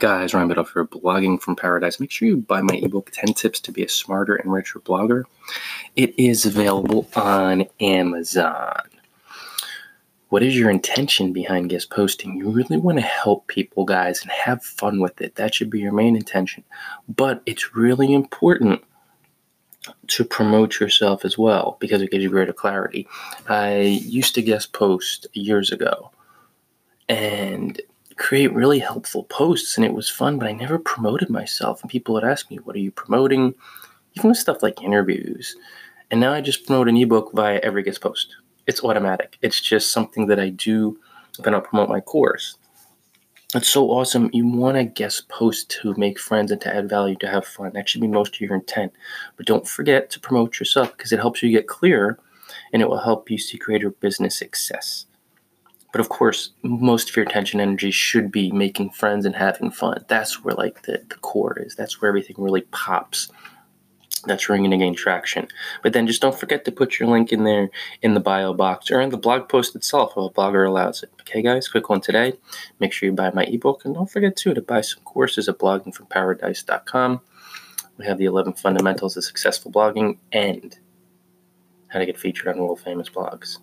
Guys, Ryan Biddulph for Blogging from Paradise. Make sure you buy my ebook, 10 Tips to Be a Smarter and Richer Blogger. It is available on Amazon. What is your intention behind guest posting? You really want to help people, guys, and have fun with it. That should be your main intention. But it's really important to promote yourself as well because it gives you greater clarity. I used to guest post years ago and create really helpful posts and it was fun, but I never promoted myself. And people would ask me, What are you promoting? Even with stuff like interviews. And now I just promote an ebook via every guest post. It's automatic. It's just something that I do when I promote my course. It's so awesome. You want to guest post to make friends and to add value, to have fun. That should be most of your intent. But don't forget to promote yourself because it helps you get clearer and it will help you see greater business success. But of course, most of your attention energy should be making friends and having fun. That's where like the, the core is. That's where everything really pops. That's where you're going to gain traction. But then just don't forget to put your link in there in the bio box or in the blog post itself if a blogger allows it. Okay, guys, quick one today. Make sure you buy my ebook and don't forget too to buy some courses at bloggingfromparadise.com. We have the 11 fundamentals of successful blogging and how to get featured on world famous blogs.